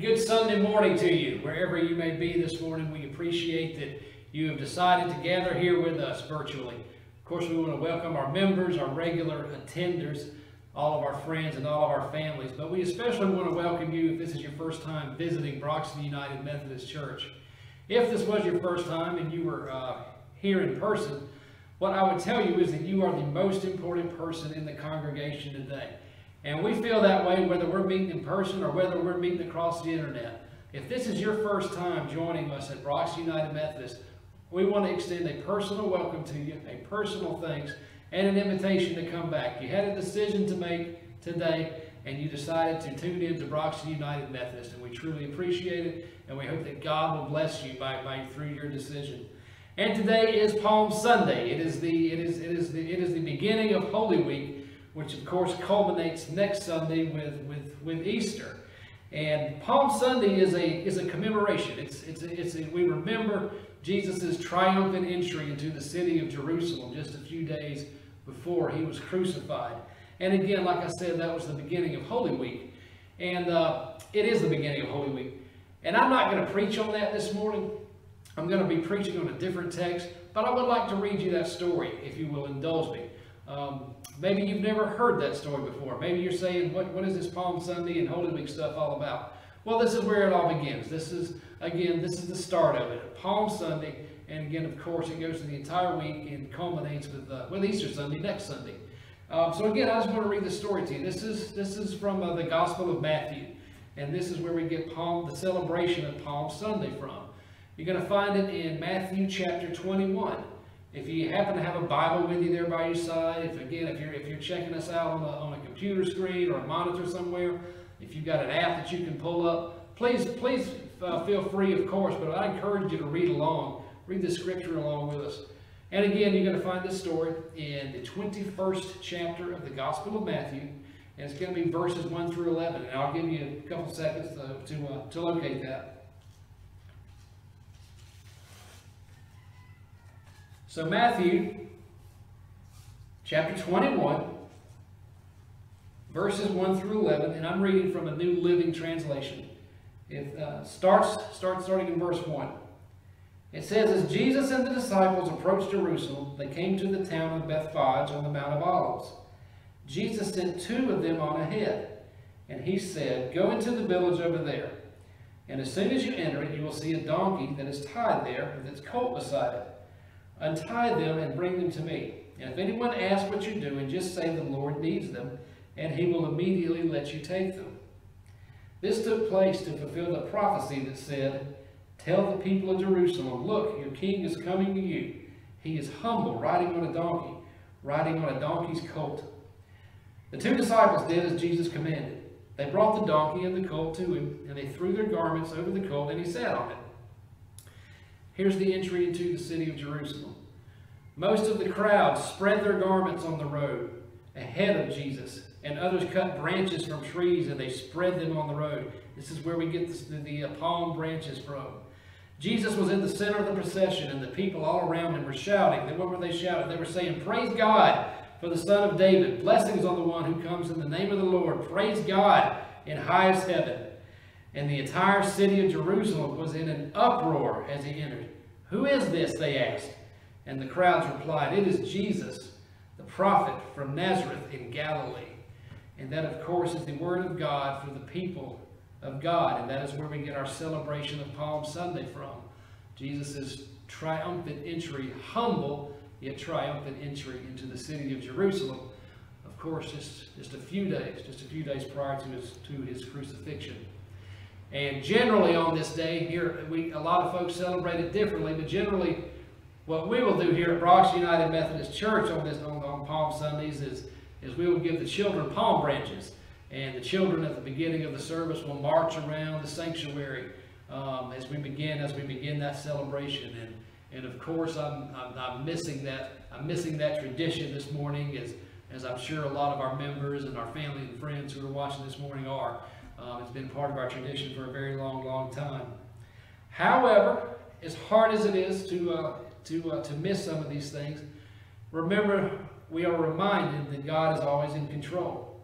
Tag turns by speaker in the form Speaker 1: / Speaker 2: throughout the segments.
Speaker 1: Good Sunday morning to you, wherever you may be this morning. We appreciate that you have decided to gather here with us virtually. Of course, we want to welcome our members, our regular attenders, all of our friends, and all of our families. But we especially want to welcome you if this is your first time visiting Broxton United Methodist Church. If this was your first time and you were uh, here in person, what I would tell you is that you are the most important person in the congregation today. And we feel that way whether we're meeting in person or whether we're meeting across the internet. If this is your first time joining us at Broxton United Methodist, we want to extend a personal welcome to you, a personal thanks, and an invitation to come back. You had a decision to make today, and you decided to tune in to Broxton United Methodist, and we truly appreciate it, and we hope that God will bless you by, by through your decision. And today is Palm Sunday. It is the it is it is the it is the beginning of Holy Week which of course culminates next Sunday with, with, with Easter. And Palm Sunday is a, is a commemoration. It's, it's, it's a, we remember Jesus' triumphant entry into the city of Jerusalem just a few days before he was crucified. And again, like I said, that was the beginning of Holy Week. And uh, it is the beginning of Holy Week. And I'm not going to preach on that this morning. I'm going to be preaching on a different text, but I would like to read you that story, if you will indulge me. Um, maybe you've never heard that story before. Maybe you're saying, what, what is this Palm Sunday and Holy Week stuff all about? Well, this is where it all begins. This is, again, this is the start of it. Palm Sunday, and again, of course, it goes to the entire week and culminates with, uh, with Easter Sunday, next Sunday. Um, so again, I just want to read the story to you. This is, this is from uh, the Gospel of Matthew, and this is where we get Palm, the celebration of Palm Sunday from. You're going to find it in Matthew chapter 21. If you happen to have a Bible with you there by your side, if again, if you're if you're checking us out on a, on a computer screen or a monitor somewhere, if you've got an app that you can pull up, please please uh, feel free, of course. But I encourage you to read along, read the scripture along with us. And again, you're going to find this story in the 21st chapter of the Gospel of Matthew, and it's going to be verses 1 through 11. And I'll give you a couple seconds to to, uh, to locate that. So Matthew chapter 21, verses 1 through 11, and I'm reading from a New Living Translation. It uh, starts, starts starting in verse 1. It says, As Jesus and the disciples approached Jerusalem, they came to the town of Bethphage on the Mount of Olives. Jesus sent two of them on ahead, and he said, Go into the village over there, and as soon as you enter it, you will see a donkey that is tied there with its colt beside it. Untie them and bring them to me. And if anyone asks what you're doing, just say the Lord needs them, and he will immediately let you take them. This took place to fulfill the prophecy that said, Tell the people of Jerusalem, look, your king is coming to you. He is humble, riding on a donkey, riding on a donkey's colt. The two disciples did as Jesus commanded. They brought the donkey and the colt to him, and they threw their garments over the colt, and he sat on it. Here's the entry into the city of Jerusalem. Most of the crowd spread their garments on the road ahead of Jesus, and others cut branches from trees and they spread them on the road. This is where we get the, the, uh, palm branches from. Jesus was in the center of the procession, and the people all around him were shouting. What were they shouting? They were saying, Praise God for the Son of David. Blessings on the one who comes in the name of the Lord. Praise God in highest heaven. And the entire city of Jerusalem was in an uproar as he entered. Who is this? They asked. And the crowds replied, It is Jesus, the prophet from Nazareth in Galilee. And that, of course, is the word of God for the people of God. And that is where we get our celebration of Palm Sunday from. Jesus' triumphant entry, humble yet triumphant entry into the city of Jerusalem. Of course, just, just a few days, just a few days prior to his, to his crucifixion. And generally on this day, here we a lot of folks celebrate it differently, but generally what we will do here at Broxton United Methodist Church on this on, on Palm Sundays is, is we will give the children palm branches. And the children at the beginning of the service will march around the sanctuary um, as we begin as we begin that celebration. And and of course I'm, I'm, I'm missing that I'm missing that tradition this morning as as I'm sure a lot of our members and our family and friends who are watching this morning are. Um, it's been part of our tradition for a very long, long time. However, as hard as it is to, uh, to, uh, to miss some of these things, remember we are reminded that God is always in control.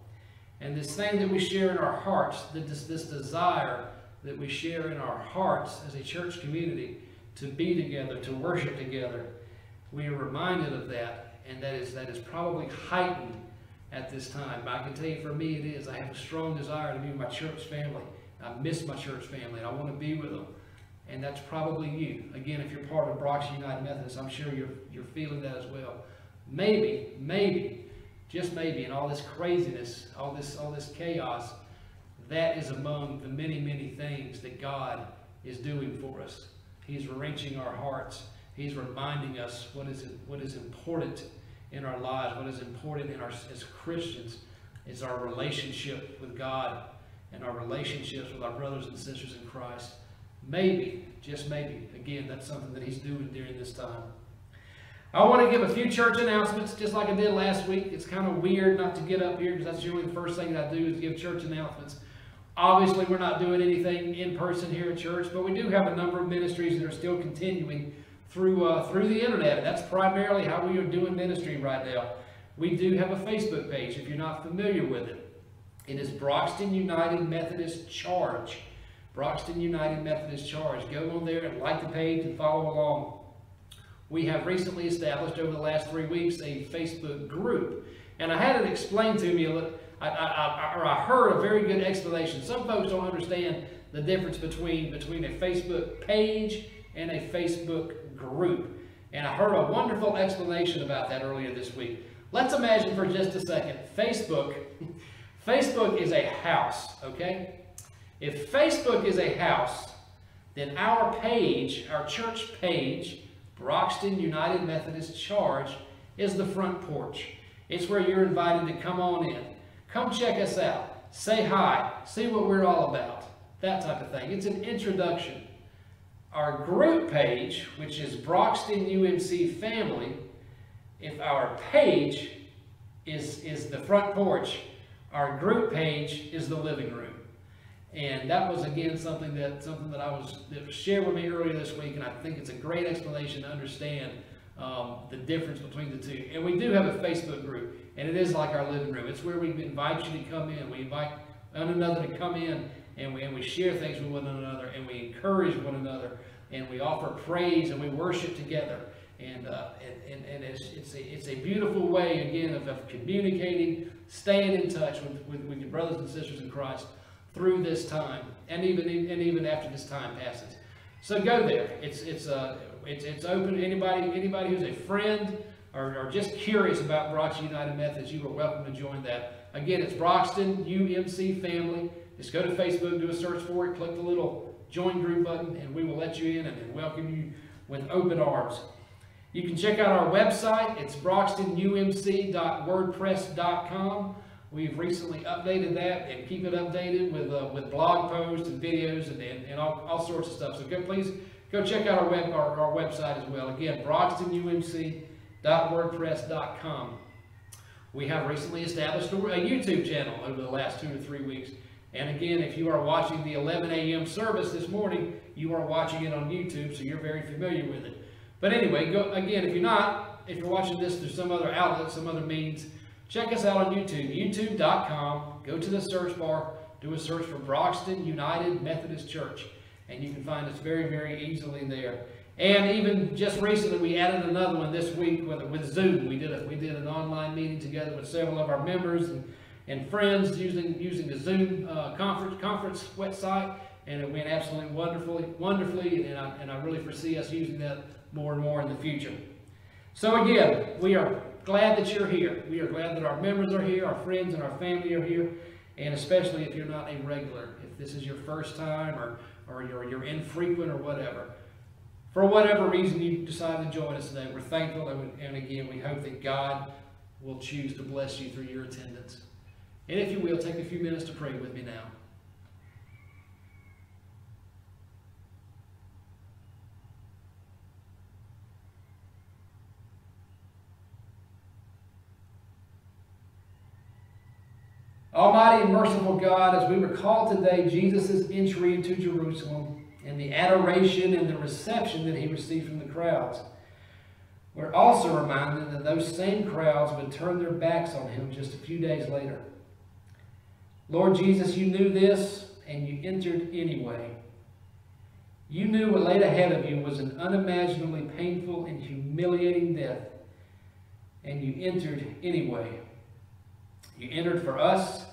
Speaker 1: And this thing that we share in our hearts, this, this desire that we share in our hearts as a church community to be together, to worship together. We are reminded of that, and that is, that is probably heightened at this time. But I can tell you for me it is. I have a strong desire to be with my church family. I miss my church family, and I want to be with them. And that's probably you. Again, if you're part of Brox United Methodist, I'm sure you're, you're feeling that as well. Maybe, maybe, just maybe, in all this craziness, all this, all this chaos, that is among the many, many things that God is doing for us. He's wrenching our hearts. He's reminding us what is, what is important in our lives, what is important in our, as Christians, is our relationship with God and our relationships with our brothers and sisters in Christ. Maybe, just maybe, again, that's something that he's doing during this time. I want to give a few church announcements, just like I did last week. It's kind of weird not to get up here because that's usually the first thing that I do is give church announcements. Obviously, we're not doing anything in person here at church, but we do have a number of ministries that are still continuing through uh, through the internet. That's primarily how we are doing ministry right now. We do have a Facebook page if you're not familiar with it. It is Broxton United Methodist Charge. Broxton United Methodist Charge. Go on there and like the page and follow along. We have recently established over the last three weeks a Facebook group. And I had it explained to me, I, I, I, or I heard a very good explanation. Some folks don't understand the difference between, between a Facebook page and a Facebook group. And I heard a wonderful explanation about that earlier this week. Let's imagine for just a second, Facebook, Facebook is a house, okay? If Facebook is a house, then our page, our church page, Broxton United Methodist Charge, is the front porch. It's where you're invited to come on in. Come check us out. Say hi. See what we're all about. That type of thing. It's an introduction. Our group page, which is Broxton UMC Family, if our page is, is the front porch, our group page is the living room. And that was again something that something that I was that was shared with me earlier this week, and I think it's a great explanation to understand um, the difference between the two. And we do have a Facebook group, and it is like our living room. It's where we invite you to come in. We invite one another to come in, and we and we share things with one another, and we encourage one another, and we offer praise, and we worship together. And, uh, and, and, and it's, it's, a, it's a beautiful way, again, of, of communicating, staying in touch with, with, with your brothers and sisters in Christ through this time, and even and even after this time passes. So go there. It's it's uh it's it's open to anybody anybody who's a friend or, or just curious about Broxton United Methodist. You are welcome to join that. Again, it's Broxton UMC Family. Just go to Facebook, do a search for it, click the little join group button, and we will let you in and welcome you with open arms. You can check out our website. It's broxtonumc.wordpress.com. We've recently updated that and keep it updated with uh, with blog posts and videos and, and, and all, all, sorts of stuff. So go, please go check out our web our, our website as well. Again, broxtonumc.wordpress.com. We have recently established a, a YouTube channel over the last two to three weeks. And again, if you are watching the 11 a.m. service this morning, you are watching it on YouTube, so you're very familiar with it. But anyway, go again, if you're not, if you're watching this through some other outlet, some other means, Check us out on YouTube, youtube.com. Go to the search bar, do a search for Broxton United Methodist Church, and you can find us very, very easily there. And even just recently, we added another one this week with, with Zoom. We did a, we did an online meeting together with several of our members and, and friends using using the Zoom uh, conference conference website, and it went absolutely wonderfully, wonderfully. And I, and I really foresee us using that more and more in the future. So again, we are glad that you're here. We are glad that our members are here, our friends and our family are here, and especially if you're not a regular, if this is your first time or, or you're, you're infrequent or whatever. For whatever reason you decided to join us today, we're thankful, and, and again, we hope that God will choose to bless you through your attendance. And if you will, take a few minutes to pray with me now. Almighty and merciful God, as we recall today Jesus' entry into Jerusalem and the adoration and the reception that he received from the crowds, we're also reminded that those same crowds would turn their backs on him just a few days later. Lord Jesus, you knew this, and you entered anyway. You knew what lay ahead of you was an unimaginably painful and humiliating death, and you entered anyway. You entered for us,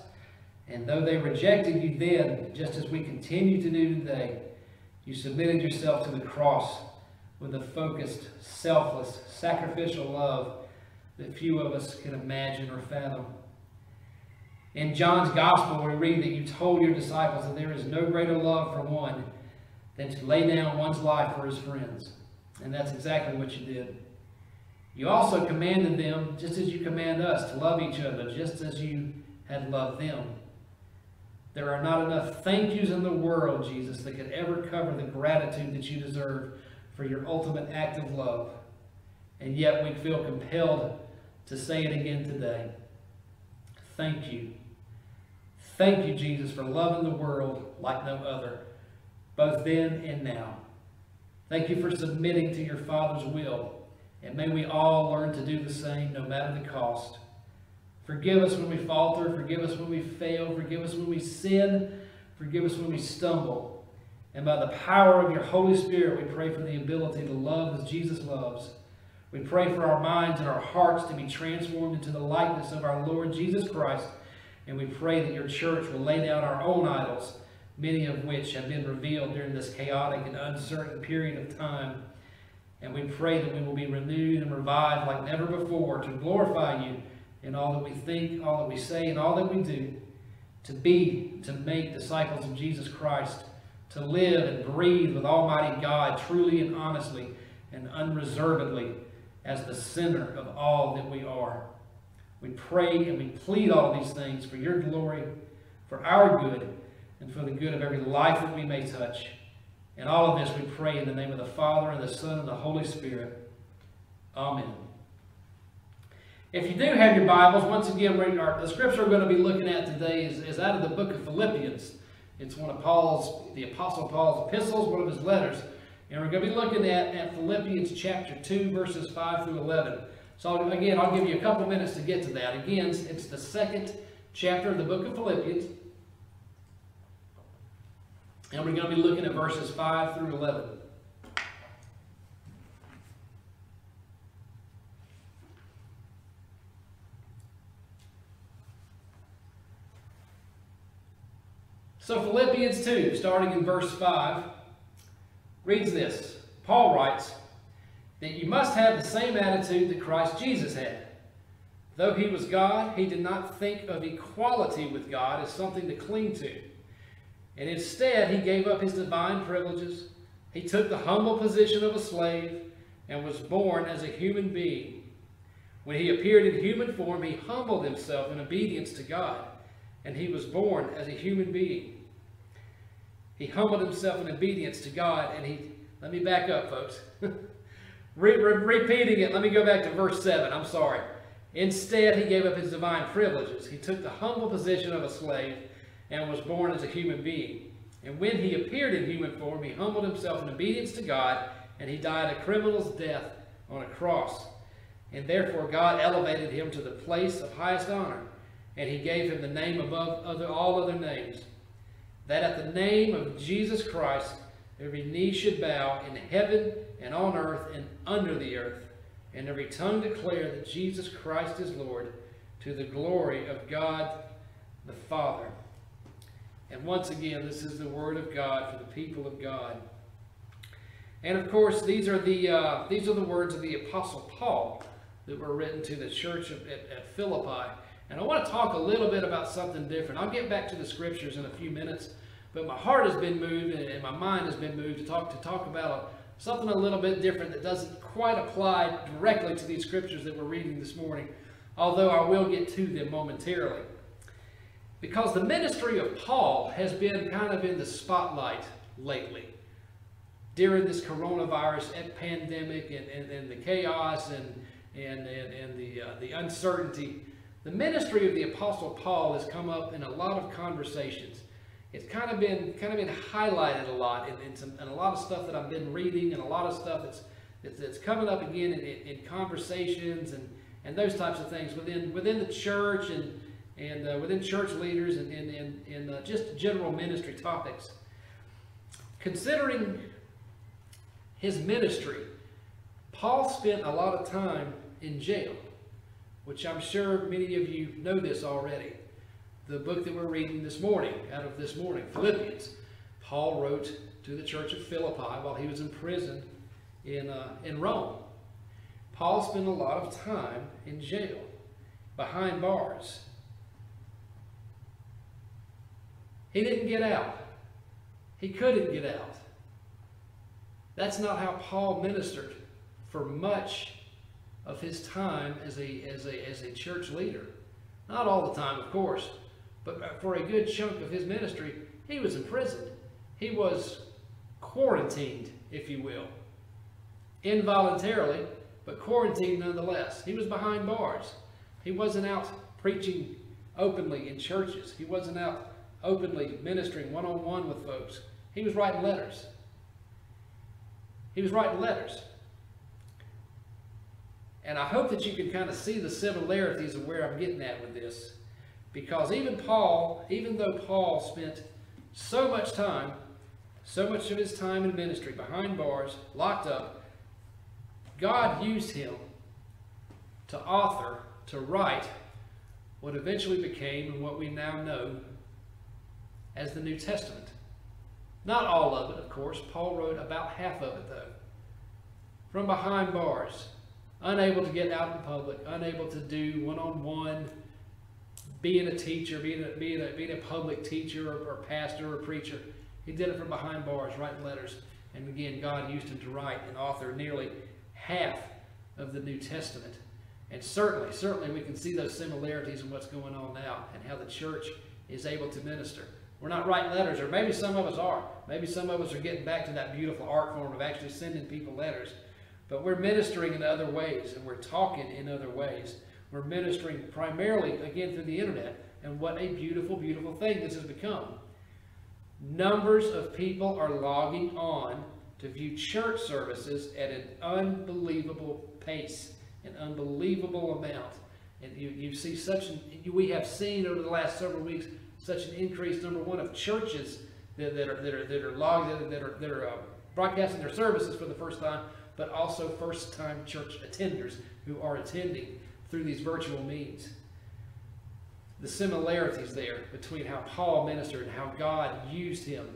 Speaker 1: and though they rejected you then, just as we continue to do today, you submitted yourself to the cross with a focused, selfless, sacrificial love that few of us can imagine or fathom. In John's Gospel, we read that you told your disciples that there is no greater love for one than to lay down one's life for his friends. And that's exactly what you did. You also commanded them, just as you command us, to love each other, just as you had loved them. There are not enough thank yous in the world, Jesus, that could ever cover the gratitude that you deserve for your ultimate act of love. And yet we feel compelled to say it again today. Thank you. Thank you, Jesus, for loving the world like no other, both then and now. Thank you for submitting to your Father's will, and may we all learn to do the same no matter the cost. Forgive us when we falter, forgive us when we fail, forgive us when we sin, forgive us when we stumble. And by the power of your Holy Spirit, we pray for the ability to love as Jesus loves. We pray for our minds and our hearts to be transformed into the likeness of our Lord Jesus Christ and we pray that your church will lay down our own idols, many of which have been revealed during this chaotic and uncertain period of time. And we pray that we will be renewed and revived like never before to glorify you in all that we think, all that we say, and all that we do. To be, to make disciples of Jesus Christ, to live and breathe with Almighty God truly and honestly and unreservedly as the center of all that we are. We pray and we plead all these things for your glory, for our good, and for the good of every life that we may touch. And all of this we pray in the name of the Father, and the Son, and the Holy Spirit. Amen. If you do have your Bibles, once again, our, the scripture we're going to be looking at today is, is out of the book of Philippians. It's one of Paul's, the Apostle Paul's epistles, one of his letters. And we're going to be looking at, at Philippians chapter 2, verses 5 through 11. So again, I'll give you a couple minutes to get to that. Again, it's the second chapter of the book of Philippians. And we're going to be looking at verses 5 through 11. So Philippians 2, starting in verse 5, reads this. Paul writes, that you must have the same attitude that Christ Jesus had. Though he was God, he did not think of equality with God as something to cling to. And instead, he gave up his divine privileges. He took the humble position of a slave and was born as a human being. When he appeared in human form, he humbled himself in obedience to God, and he was born as a human being. He humbled himself in obedience to God, and he, let me back up, folks. Re re repeating it, let me go back to verse 7. I'm sorry. Instead, he gave up his divine privileges. He took the humble position of a slave and was born as a human being. And when he appeared in human form, he humbled himself in obedience to God, and he died a criminal's death on a cross. And therefore God elevated him to the place of highest honor, and he gave him the name above other, all other names, that at the name of Jesus Christ every knee should bow in heaven and on earth and under the earth, and every tongue declare that Jesus Christ is Lord, to the glory of God the Father. And once again, this is the word of God for the people of God. And of course, these are the uh, these are the words of the Apostle Paul that were written to the church of, at, at Philippi. And I want to talk a little bit about something different. I'll get back to the scriptures in a few minutes, but my heart has been moved and my mind has been moved to talk to talk about something a little bit different that doesn't quite apply directly to these scriptures that we're reading this morning, although I will get to them momentarily. Because the ministry of Paul has been kind of in the spotlight lately. During this coronavirus pandemic and, and, and the chaos and, and, and, and the, uh, the uncertainty, the ministry of the Apostle Paul has come up in a lot of conversations it's kind of been kind of been highlighted a lot in, in, some, a lot of stuff that I've been reading and a lot of stuff that's that's, coming up again in, in, in, conversations and, and those types of things within within the church and and uh, within church leaders and in in, in, uh, just general ministry topics. Considering his ministry, Paul spent a lot of time in jail, which I'm sure many of you know this already. The book that we're reading this morning, out of this morning, Philippians, Paul wrote to the church of Philippi while he was imprisoned in, uh, in Rome. Paul spent a lot of time in jail, behind bars. He didn't get out. He couldn't get out. That's not how Paul ministered for much of his time as a, as a, as a church leader. Not all the time, of course, but for a good chunk of his ministry, he was imprisoned. He was quarantined, if you will. Involuntarily, but quarantined nonetheless. He was behind bars. He wasn't out preaching openly in churches. He wasn't out openly ministering one-on-one -on -one with folks. He was writing letters. He was writing letters. And I hope that you can kind of see the similarities of where I'm getting at with this. Because even Paul, even though Paul spent so much time, so much of his time in ministry behind bars, locked up, God used him to author, to write what eventually became and what we now know as the New Testament. Not all of it, of course. Paul wrote about half of it, though. From behind bars, unable to get out in public, unable to do one-on-one, being a teacher, being a, being a, being a public teacher or, or pastor or preacher. He did it from behind bars, writing letters. And again, God used him to write and author nearly half of the New Testament. And certainly, certainly we can see those similarities in what's going on now and how the church is able to minister. We're not writing letters, or maybe some of us are. Maybe some of us are getting back to that beautiful art form of actually sending people letters. But we're ministering in other ways, and we're talking in other ways. We're ministering primarily, again, through the internet. And what a beautiful, beautiful thing this has become. Numbers of people are logging on to view church services at an unbelievable pace, an unbelievable amount. And you, you see such, an, we have seen over the last several weeks such an increase, number one, of churches that, that are that are that are logged that are that are, uh, broadcasting their services for the first time, but also first-time church attenders who are attending through these virtual means. The similarities there between how Paul ministered and how God used him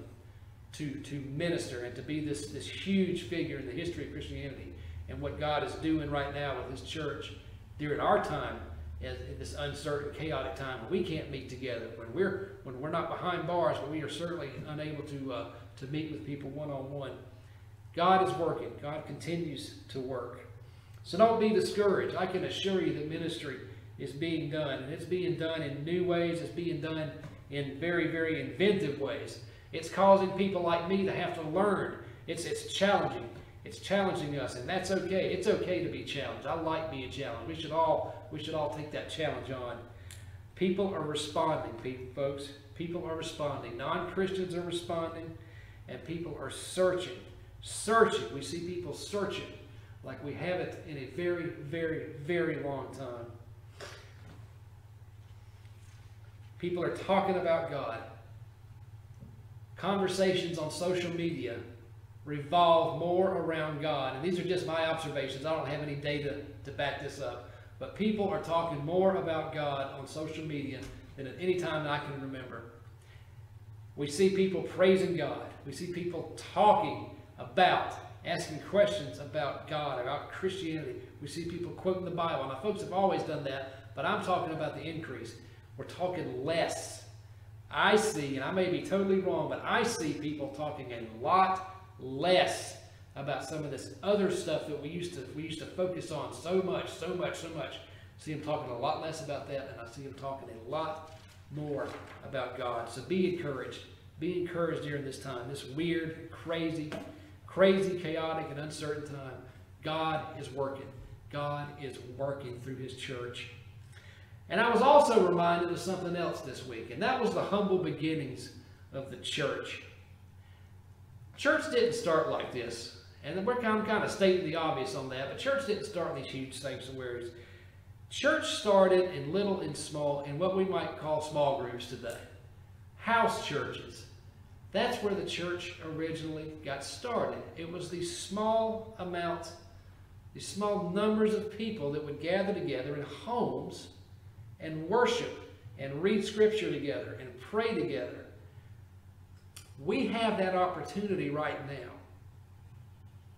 Speaker 1: to, to minister and to be this, this huge figure in the history of Christianity and what God is doing right now with his church during our time in this uncertain, chaotic time when we can't meet together, when we're when we're not behind bars, but we are certainly unable to uh, to meet with people one on one. God is working. God continues to work. So don't be discouraged. I can assure you that ministry is being done, and it's being done in new ways. It's being done in very, very inventive ways. It's causing people like me to have to learn. It's it's challenging. It's challenging us, and that's okay. It's okay to be challenged. I like being challenged. We should all we should all take that challenge on. People are responding, people, folks. People are responding. Non-Christians are responding, and people are searching. Searching. We see people searching like we haven't in a very, very, very long time. People are talking about God. Conversations on social media revolve more around God. And these are just my observations. I don't have any data to back this up. But people are talking more about God on social media than at any time I can remember. We see people praising God. We see people talking about, asking questions about God, about Christianity. We see people quoting the Bible. Now, folks have always done that, but I'm talking about the increase. We're talking less. I see, and I may be totally wrong, but I see people talking a lot less about some of this other stuff that we used to we used to focus on so much, so much, so much. I see them talking a lot less about that, and I see them talking a lot more about God. So be encouraged. Be encouraged during this time, this weird, crazy, crazy, chaotic, and uncertain time. God is working. God is working through his church. And I was also reminded of something else this week, and that was the humble beginnings of the church. Church didn't start like this. And we're kind of, kind of stating the obvious on that, but church didn't start in these huge sanctuaries. Church started in little and small, in what we might call small groups today. house churches. That's where the church originally got started. It was these small amounts, these small numbers of people that would gather together in homes and worship and read scripture together and pray together. We have that opportunity right now.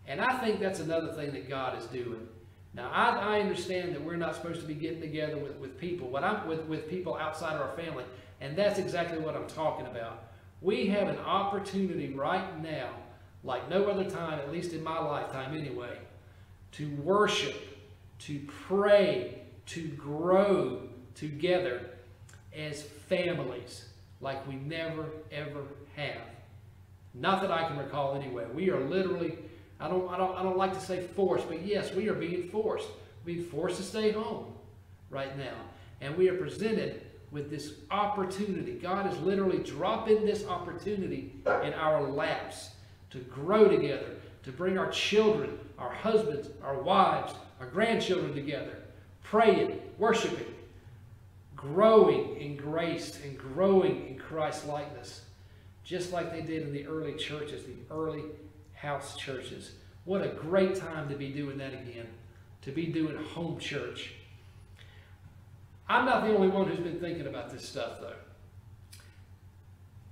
Speaker 1: And I think that's another thing that God is doing. Now, I, I understand that we're not supposed to be getting together with, with people, but I'm with, with people outside of our family. And that's exactly what I'm talking about. We have an opportunity right now, like no other time, at least in my lifetime anyway, to worship, to pray, to grow together as families like we never, ever have. Not that I can recall anyway. We are literally, I don't, I don't, I don't like to say forced, but yes, we are being forced. Being forced to stay home right now. And we are presented with this opportunity. God is literally dropping this opportunity in our laps to grow together, to bring our children, our husbands, our wives, our grandchildren together, praying, worshiping, growing in grace and growing in Christ likeness, just like they did in the early churches, the early house churches. What a great time to be doing that again, to be doing home church. I'm not the only one who's been thinking about this stuff, though.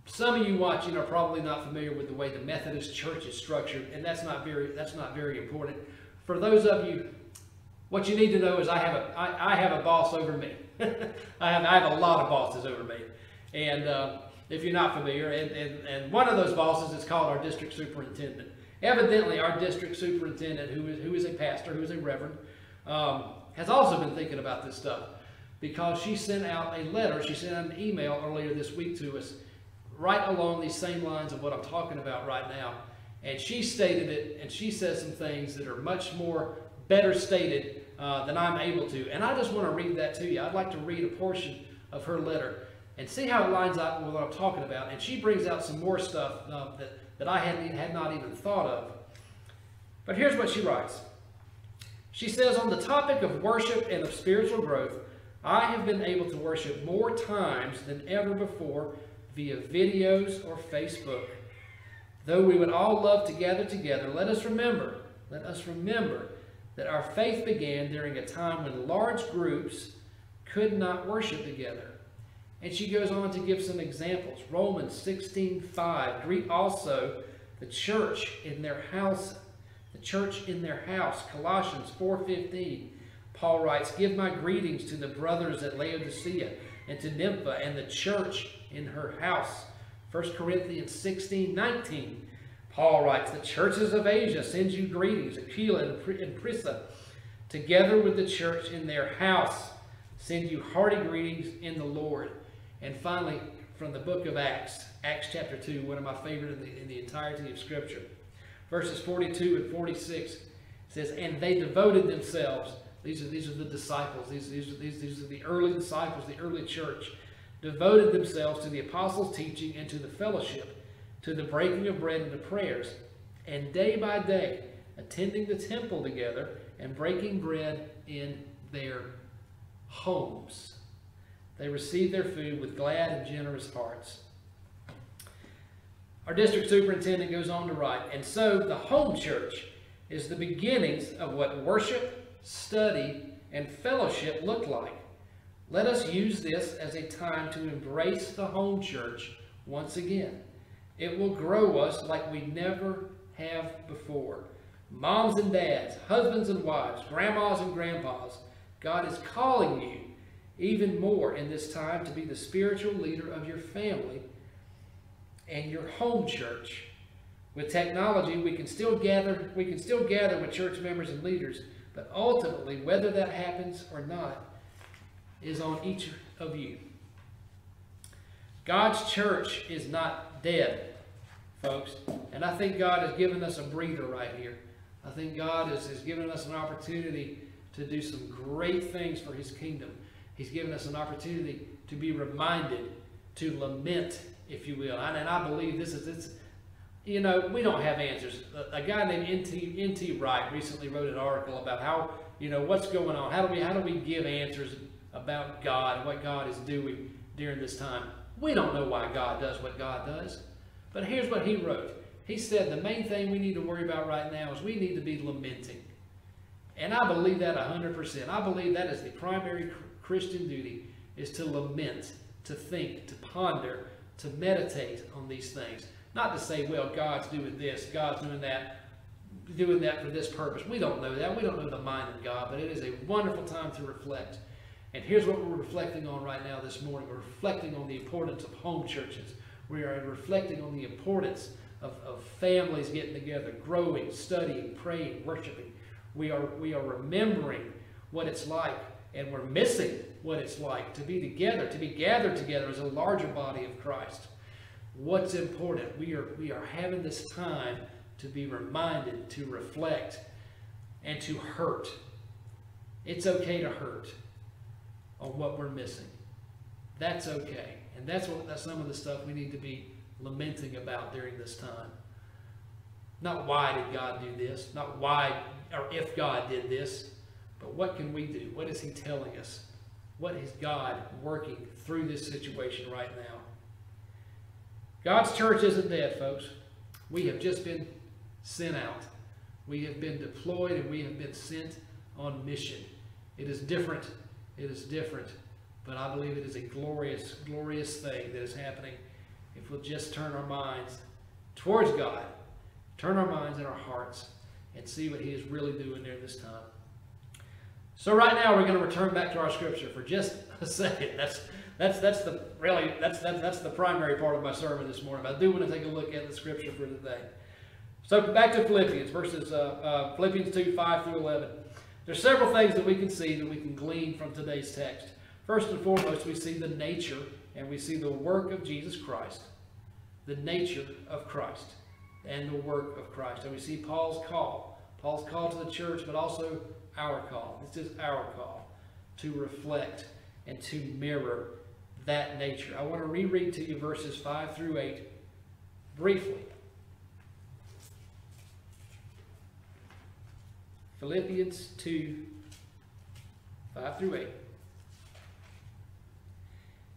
Speaker 1: Some of you watching are probably not familiar with the way the Methodist Church is structured, and that's not very that's not very important. For those of you, what you need to know is I have a I, I have a boss over me. I have I have a lot of bosses over me, and uh, if you're not familiar, and, and and one of those bosses is called our district superintendent. Evidently, our district superintendent, who is who is a pastor, who is a reverend, um, has also been thinking about this stuff because she sent out a letter, she sent out an email earlier this week to us, right along these same lines of what I'm talking about right now. And she stated it, and she says some things that are much more better stated uh, than I'm able to. And I just want to read that to you. I'd like to read a portion of her letter and see how it lines up with what I'm talking about. And she brings out some more stuff uh, that, that I had, had not even thought of. But here's what she writes. She says, on the topic of worship and of spiritual growth, I have been able to worship more times than ever before via videos or Facebook. Though we would all love to gather together, let us remember, let us remember that our faith began during a time when large groups could not worship together. And she goes on to give some examples. Romans 16:5, greet also the church in their house, the church in their house. Colossians 4:15, Paul writes, Give my greetings to the brothers at Laodicea and to Nympha and the church in her house. 1 Corinthians 16, 19. Paul writes, The churches of Asia send you greetings, Aquila and Prisca, together with the church in their house, send you hearty greetings in the Lord. And finally, from the book of Acts, Acts chapter 2, one of my favorite in the, in the entirety of Scripture. Verses 42 and 46 says, And they devoted themselves these are, these are the disciples. These, these, are, these, these are the early disciples, the early church. Devoted themselves to the apostles' teaching and to the fellowship, to the breaking of bread and to prayers. And day by day, attending the temple together and breaking bread in their homes. They received their food with glad and generous hearts. Our district superintendent goes on to write, and so the home church is the beginnings of what worship, study, and fellowship look like. Let us use this as a time to embrace the home church once again. It will grow us like we never have before. Moms and dads, husbands and wives, grandmas and grandpas, God is calling you even more in this time to be the spiritual leader of your family and your home church. With technology, we can still gather, we can still gather with church members and leaders, but ultimately, whether that happens or not is on each of you. God's church is not dead, folks. And I think God has given us a breather right here. I think God has, has given us an opportunity to do some great things for his kingdom. He's given us an opportunity to be reminded, to lament, if you will. And, and I believe this is, you know, we don't have answers. A, guy named N.T. N.T. Wright recently wrote an article about how, you know, what's going on. How do we how do we give answers about God and what God is doing during this time? We don't know why God does what God does. But here's what he wrote. He said the main thing we need to worry about right now is we need to be lamenting. And I believe that 100%. I believe that is the primary Christian duty is to lament, to think, to ponder, to meditate on these things. Not to say, well, God's doing this, God's doing that, doing that for this purpose. We don't know that. We don't know the mind of God, but it is a wonderful time to reflect. And here's what we're reflecting on right now this morning. We're reflecting on the importance of home churches. We are reflecting on the importance of, of families getting together, growing, studying, praying, worshiping. We are, we are remembering what it's like, and we're missing what it's like to be together, to be gathered together as a larger body of Christ. What's important? We are, we are having this time to be reminded, to reflect, and to hurt. It's okay to hurt on what we're missing. That's okay. And that's what that's some of the stuff we need to be lamenting about during this time. Not why did God do this, not why or if God did this, but what can we do? What is he telling us? What is God working through this situation right now? God's church isn't dead, folks. We have just been sent out. We have been deployed and we have been sent on mission. It is different. It is different. But I believe it is a glorious, glorious thing that is happening if we'll just turn our minds towards God, turn our minds and our hearts, and see what He is really doing during this time. So right now we're going to return back to our scripture for just a second. That's that's that's the really that's that's that's the primary part of my sermon this morning. But I do want to take a look at the scripture for today. So back to Philippians, verses uh, uh, Philippians two five through eleven. There's several things that we can see that we can glean from today's text. First and foremost, we see the nature and we see the work of Jesus Christ, the nature of Christ, and the work of Christ. And we see Paul's call. Paul's call to the church, but also our call. This is our call to reflect and to mirror that nature. I want to reread to you verses 5 through 8 briefly. Philippians 2, 5 through 8.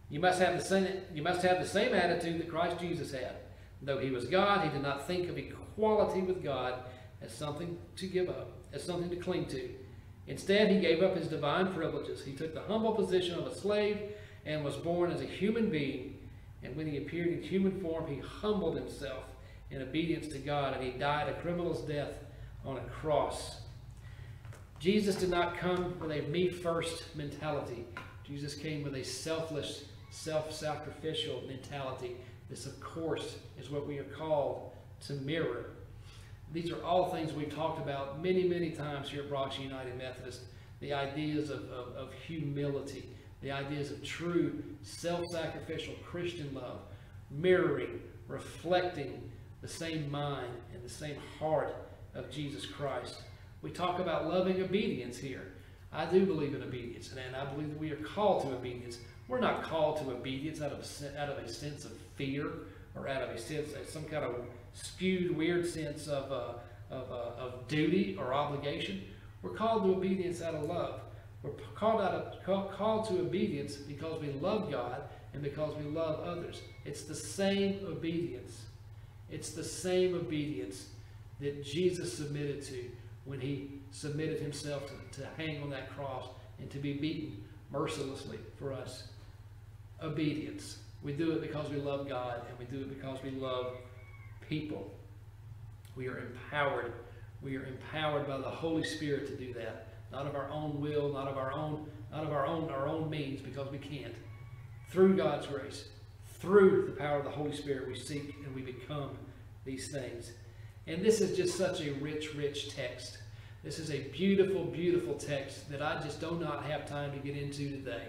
Speaker 1: You must have the same, you must have the same attitude that Christ Jesus had. Though he was God, he did not think of equality with God as something to give up, as something to cling to. Instead, he gave up his divine privileges. He took the humble position of a slave and was born as a human being. And when he appeared in human form, he humbled himself in obedience to God, and he died a criminal's death on a cross. Jesus did not come with a me first mentality. Jesus came with a selfless self-sacrificial mentality. This, of course, is what we are called to mirror. These are all things we've talked about many, many times here at Brox United Methodist. The ideas of, of, of humility, the ideas of true self-sacrificial Christian love, mirroring, reflecting the same mind and the same heart of Jesus Christ. We talk about loving obedience here. I do believe in obedience, and I believe that we are called to obedience. We're not called to obedience out of a, out of a sense of fear or out of a sense of some kind of skewed, weird sense of, uh, of, uh, of duty or obligation. We're called to obedience out of love. We're called, out called to obedience because we love God and because we love others. It's the same obedience. It's the same obedience that Jesus submitted to when he submitted himself to, to hang on that cross and to be beaten mercilessly for us obedience. We do it because we love God and we do it because we love people. We are empowered. We are empowered by the Holy Spirit to do that. Not of our own will, not of our own, not of our own, our own means, because we can't. Through God's grace, through the power of the Holy Spirit, we seek and we become these things. And this is just such a rich, rich text. This is a beautiful, beautiful text that I just do not have time to get into today.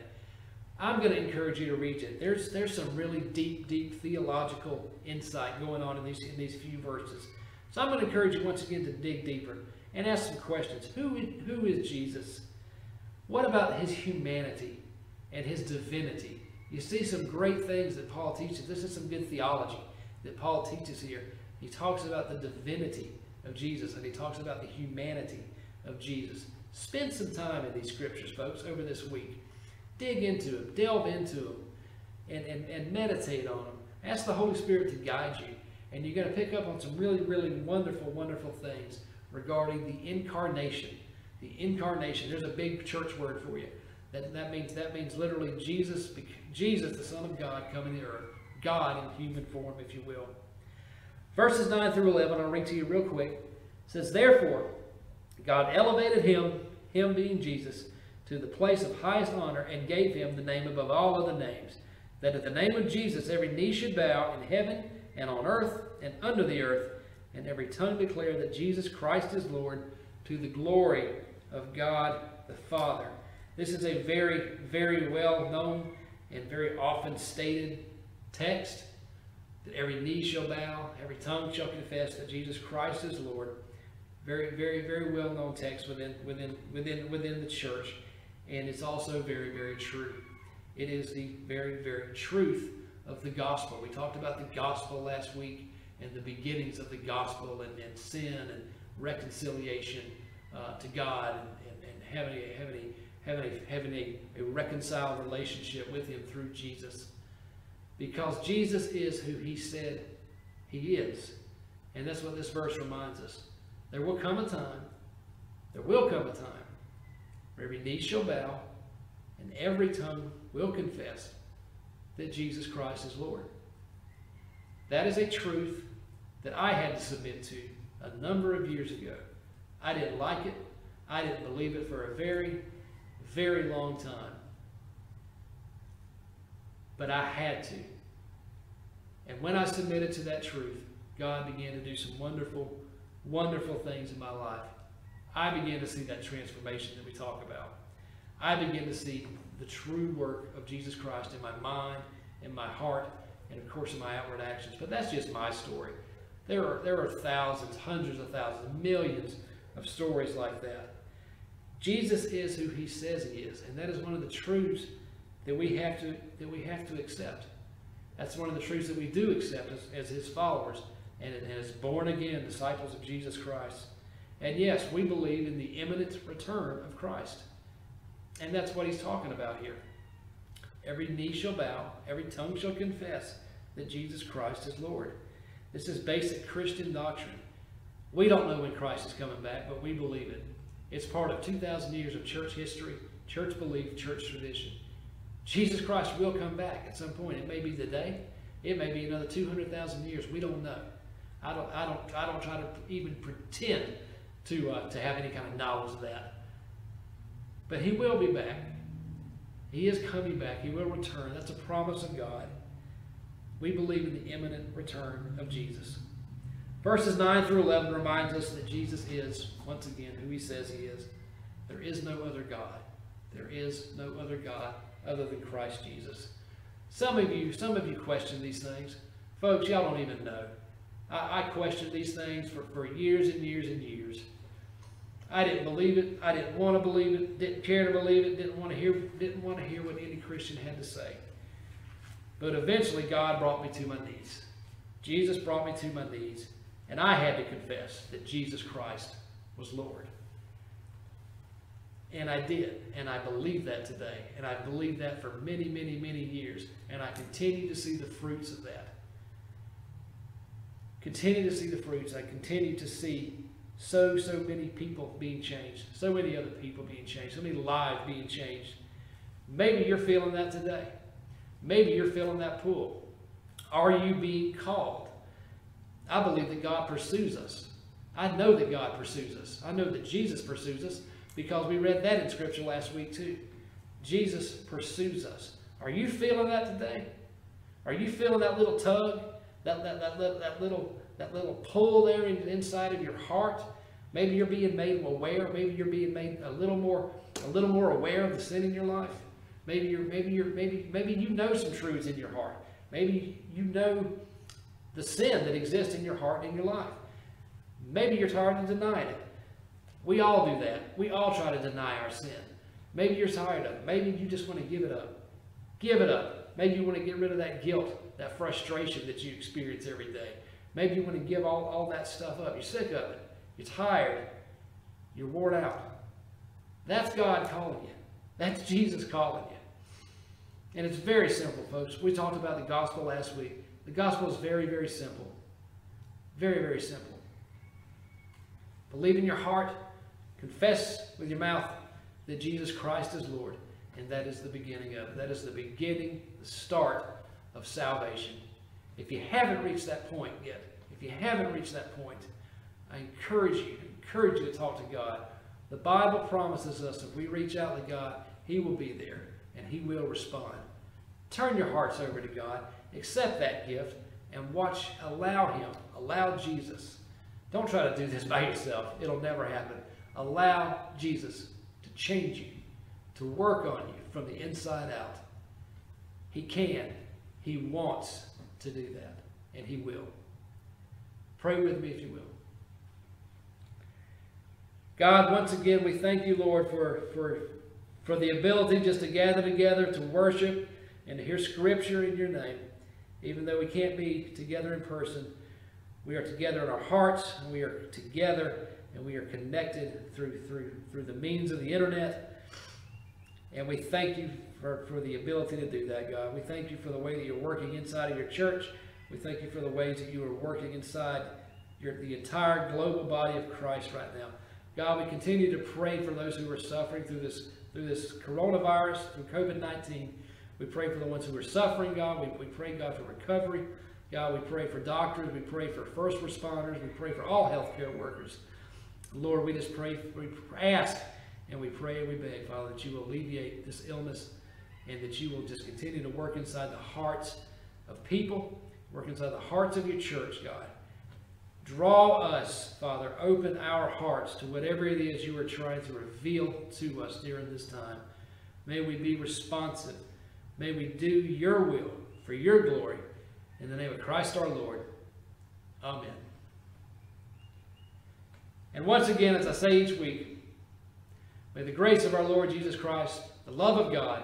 Speaker 1: I'm going to encourage you to read it. There's, there's some really deep, deep theological insight going on in these, in these few verses. So I'm going to encourage you once again to dig deeper and ask some questions. Who, who is Jesus? What about his humanity and his divinity? You see some great things that Paul teaches. This is some good theology that Paul teaches here. He talks about the divinity of Jesus and he talks about the humanity of Jesus. Spend some time in these scriptures, folks, over this week dig into them, delve into them, and, and, and meditate on them. Ask the Holy Spirit to guide you. And you're going to pick up on some really, really wonderful, wonderful things regarding the incarnation. The incarnation. There's a big church word for you. That, that means that means literally Jesus, Jesus, the Son of God, coming to earth. God in human form, if you will. Verses 9 through 11, I'll read to you real quick. It says, Therefore, God elevated him, him being Jesus, to the place of highest honor and gave him the name above all other names, that at the name of Jesus every knee should bow in heaven and on earth and under the earth, and every tongue declare that Jesus Christ is Lord, to the glory of God the Father. This is a very, very well known and very often stated text that every knee shall bow, every tongue shall confess that Jesus Christ is Lord. Very, very, very well known text within within within within the church, and it's also very, very true. It is the very, very truth of the gospel. We talked about the gospel last week and the beginnings of the gospel and, and sin and reconciliation uh, to God and, and, and having a, having a, having a, having a, a reconciled relationship with Him through Jesus. Because Jesus is who He said He is. And that's what this verse reminds us. There will come a time, there will come a time where every knee shall bow and every tongue will confess that Jesus Christ is Lord. That is a truth that I had to submit to a number of years ago. I didn't like it. I didn't believe it for a very, very long time. But I had to. And when I submitted to that truth, God began to do some wonderful, wonderful things in my life. I began to see that transformation that we talk about. I began to see the true work of Jesus Christ in my mind, in my heart, and of course in my outward actions. But that's just my story. There are, there are thousands, hundreds of thousands, millions of stories like that. Jesus is who he says he is, and that is one of the truths that we have to, that we have to accept. That's one of the truths that we do accept as, as his followers and, and as born again disciples of Jesus Christ. And yes, we believe in the imminent return of Christ. And that's what he's talking about here. Every knee shall bow, every tongue shall confess that Jesus Christ is Lord. This is basic Christian doctrine. We don't know when Christ is coming back, but we believe it. It's part of 2,000 years of church history, church belief, church tradition. Jesus Christ will come back at some point. It may be today. It may be another 200,000 years. We don't know. I don't, I don't, I don't try to even pretend to, uh, to have any kind of knowledge of that. But he will be back. He is coming back. He will return. That's a promise of God. We believe in the imminent return of Jesus. Verses 9 through 11 reminds us that Jesus is, once again, who he says he is. There is no other God. There is no other God other than Christ Jesus. Some of you, some of you question these things. Folks, y'all don't even know. I, I questioned these things for, for years and years and years. I didn't believe it. I didn't want to believe it. Didn't care to believe it. Didn't want to hear. Didn't want to hear what any Christian had to say. But eventually, God brought me to my knees. Jesus brought me to my knees, and I had to confess that Jesus Christ was Lord. And I did, and I believe that today, and I believe that for many, many, many years, and I continue to see the fruits of that. Continue to see the fruits. I continue to see so, so many people being changed, so many other people being changed, so many lives being changed. Maybe you're feeling that today. Maybe you're feeling that pull. Are you being called? I believe that God pursues us. I know that God pursues us. I know that Jesus pursues us because we read that in Scripture last week too. Jesus pursues us. Are you feeling that today? Are you feeling that little tug, that, that, that, that, little that little pull there in, inside of your heart. Maybe you're being made aware. Maybe you're being made a little more, a little more aware of the sin in your life. Maybe you're, maybe you're, maybe, maybe you know some truths in your heart. Maybe you know the sin that exists in your heart and in your life. Maybe you're tired of denying it. We all do that. We all try to deny our sin. Maybe you're tired of it. Maybe you just want to give it up. Give it up. Maybe you want to get rid of that guilt, that frustration that you experience every day. Maybe you want to give all, all that stuff up. You're sick of it. You're tired. You're worn out. That's God calling you. That's Jesus calling you. And it's very simple, folks. We talked about the gospel last week. The gospel is very, very simple. Very, very simple. Believe in your heart, confess with your mouth that Jesus Christ is Lord, and that is the beginning of it. That is the beginning, the start of salvation. If you haven't reached that point yet, if you haven't reached that point, I encourage you, I encourage you to talk to God. The Bible promises us if we reach out to God, He will be there and He will respond. Turn your hearts over to God, accept that gift, and watch, allow Him, allow Jesus. Don't try to do this by yourself. It'll never happen. Allow Jesus to change you, to work on you from the inside out. He can. He wants to do that, and He will. Pray with me if you will. God, once again, we thank you, Lord, for, for, for the ability just to gather together to worship and to hear scripture in your name. Even though we can't be together in person, we are together in our hearts, and we are together, and we are connected through, through, through the means of the internet. And we thank you for, for the ability to do that, God. We thank you for the way that you're working inside of your church. We thank you for the ways that you are working inside your, the entire global body of Christ right now. God, we continue to pray for those who are suffering through this, through this coronavirus, through COVID-19. We pray for the ones who are suffering, God. We, we pray, God, for recovery. God, we pray for doctors. We pray for first responders. We pray for all healthcare workers. Lord, we just pray, we ask, and we pray and we beg, Father, that you will alleviate this illness and that you will just continue to work inside the hearts of people, work inside the hearts of your church, God. Draw us, Father, open our hearts to whatever it is you are trying to reveal to us during this time. May we be responsive. May we do your will for your glory. In the name of Christ our Lord. Amen. And once again, as I say each week, may the grace of our Lord Jesus Christ, the love of God,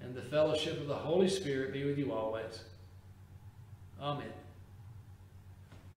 Speaker 1: and the fellowship of the Holy Spirit be with you always. Amen.